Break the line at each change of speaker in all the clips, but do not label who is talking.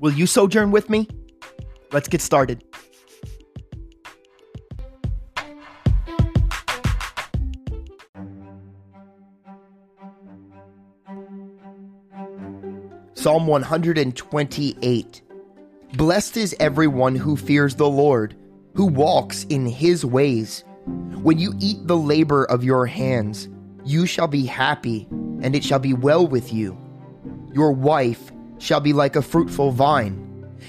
Will you sojourn with me? Let's get started. Psalm 128 Blessed is everyone who fears the Lord, who walks in his ways. When you eat the labor of your hands, you shall be happy, and it shall be well with you. Your wife shall be like a fruitful vine.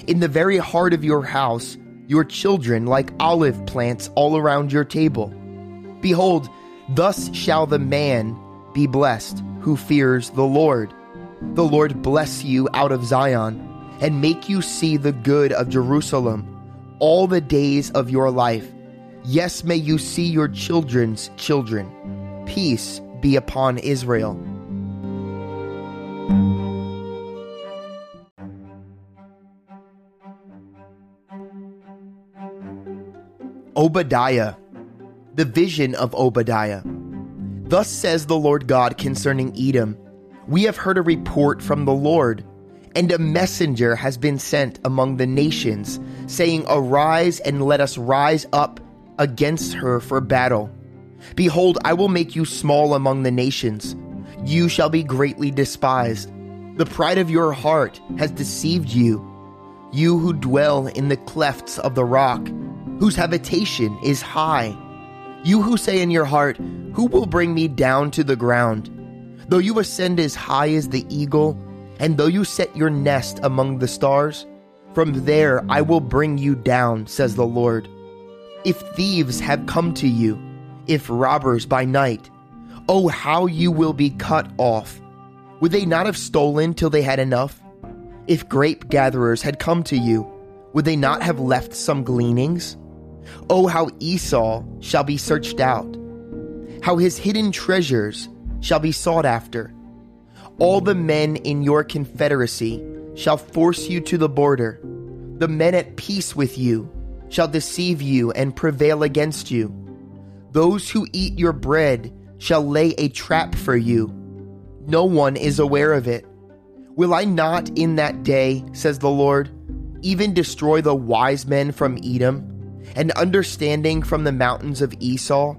In the very heart of your house, your children like olive plants all around your table. Behold, thus shall the man be blessed who fears the Lord. The Lord bless you out of Zion and make you see the good of Jerusalem all the days of your life. Yes, may you see your children's children. Peace be upon Israel. Obadiah, the vision of Obadiah. Thus says the Lord God concerning Edom We have heard a report from the Lord, and a messenger has been sent among the nations, saying, Arise and let us rise up against her for battle. Behold, I will make you small among the nations. You shall be greatly despised. The pride of your heart has deceived you. You who dwell in the clefts of the rock, whose habitation is high. You who say in your heart, Who will bring me down to the ground? Though you ascend as high as the eagle, and though you set your nest among the stars, from there I will bring you down, says the Lord. If thieves have come to you, if robbers by night, oh, how you will be cut off. Would they not have stolen till they had enough? If grape gatherers had come to you, would they not have left some gleanings? Oh, how Esau shall be searched out, how his hidden treasures shall be sought after. All the men in your confederacy shall force you to the border. The men at peace with you shall deceive you and prevail against you. Those who eat your bread shall lay a trap for you. No one is aware of it. Will I not in that day, says the Lord, even destroy the wise men from Edom? And understanding from the mountains of Esau?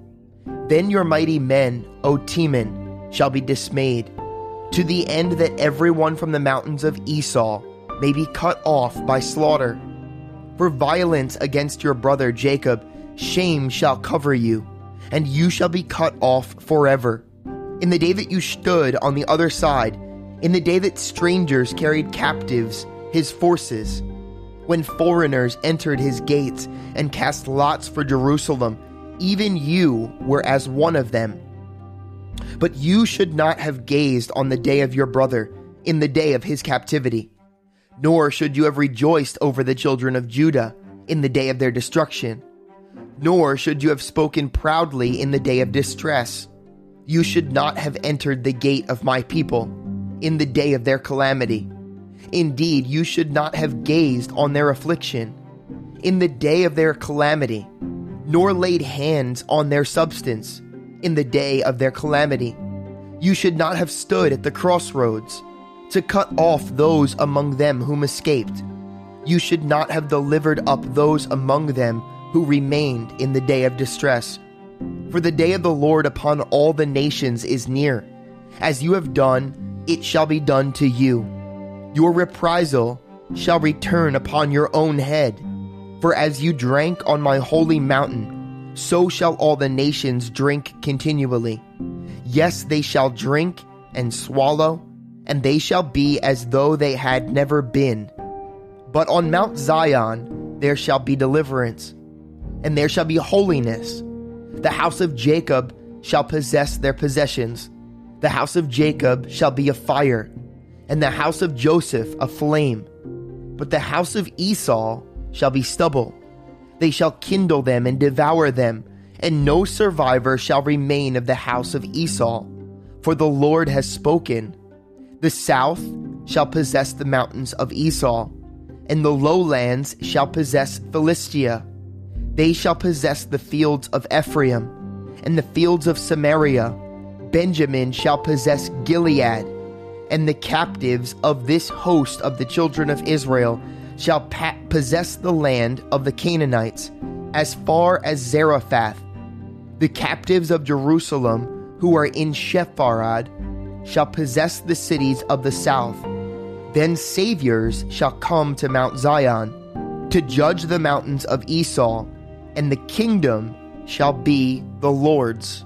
Then your mighty men, O Teman, shall be dismayed, to the end that everyone from the mountains of Esau may be cut off by slaughter. For violence against your brother Jacob, shame shall cover you, and you shall be cut off forever. In the day that you stood on the other side, in the day that strangers carried captives his forces, when foreigners entered his gates and cast lots for Jerusalem, even you were as one of them. But you should not have gazed on the day of your brother, in the day of his captivity. Nor should you have rejoiced over the children of Judah in the day of their destruction. Nor should you have spoken proudly in the day of distress. You should not have entered the gate of my people in the day of their calamity. Indeed, you should not have gazed on their affliction in the day of their calamity, nor laid hands on their substance in the day of their calamity. You should not have stood at the crossroads to cut off those among them whom escaped. You should not have delivered up those among them who remained in the day of distress. For the day of the Lord upon all the nations is near. As you have done, it shall be done to you your reprisal shall return upon your own head. For as you drank on my holy mountain, so shall all the nations drink continually. Yes, they shall drink and swallow, and they shall be as though they had never been. But on Mount Zion there shall be deliverance, and there shall be holiness. The house of Jacob shall possess their possessions. The house of Jacob shall be a fire and the house of Joseph a flame. but the house of Esau shall be stubble. They shall kindle them and devour them, and no survivor shall remain of the house of Esau. For the Lord has spoken. The south shall possess the mountains of Esau, and the lowlands shall possess Philistia. They shall possess the fields of Ephraim, and the fields of Samaria. Benjamin shall possess Gilead, and the captives of this host of the children of Israel shall pa- possess the land of the Canaanites, as far as Zarephath. The captives of Jerusalem, who are in Shepharad shall possess the cities of the south. Then saviors shall come to Mount Zion, to judge the mountains of Esau, and the kingdom shall be the Lord's.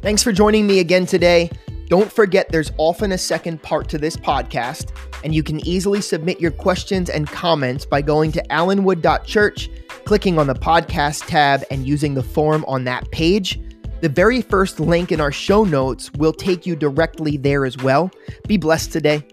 Thanks for joining me again today. Don't forget there's often a second part to this podcast, and you can easily submit your questions and comments by going to allenwood.church, clicking on the podcast tab, and using the form on that page. The very first link in our show notes will take you directly there as well. Be blessed today.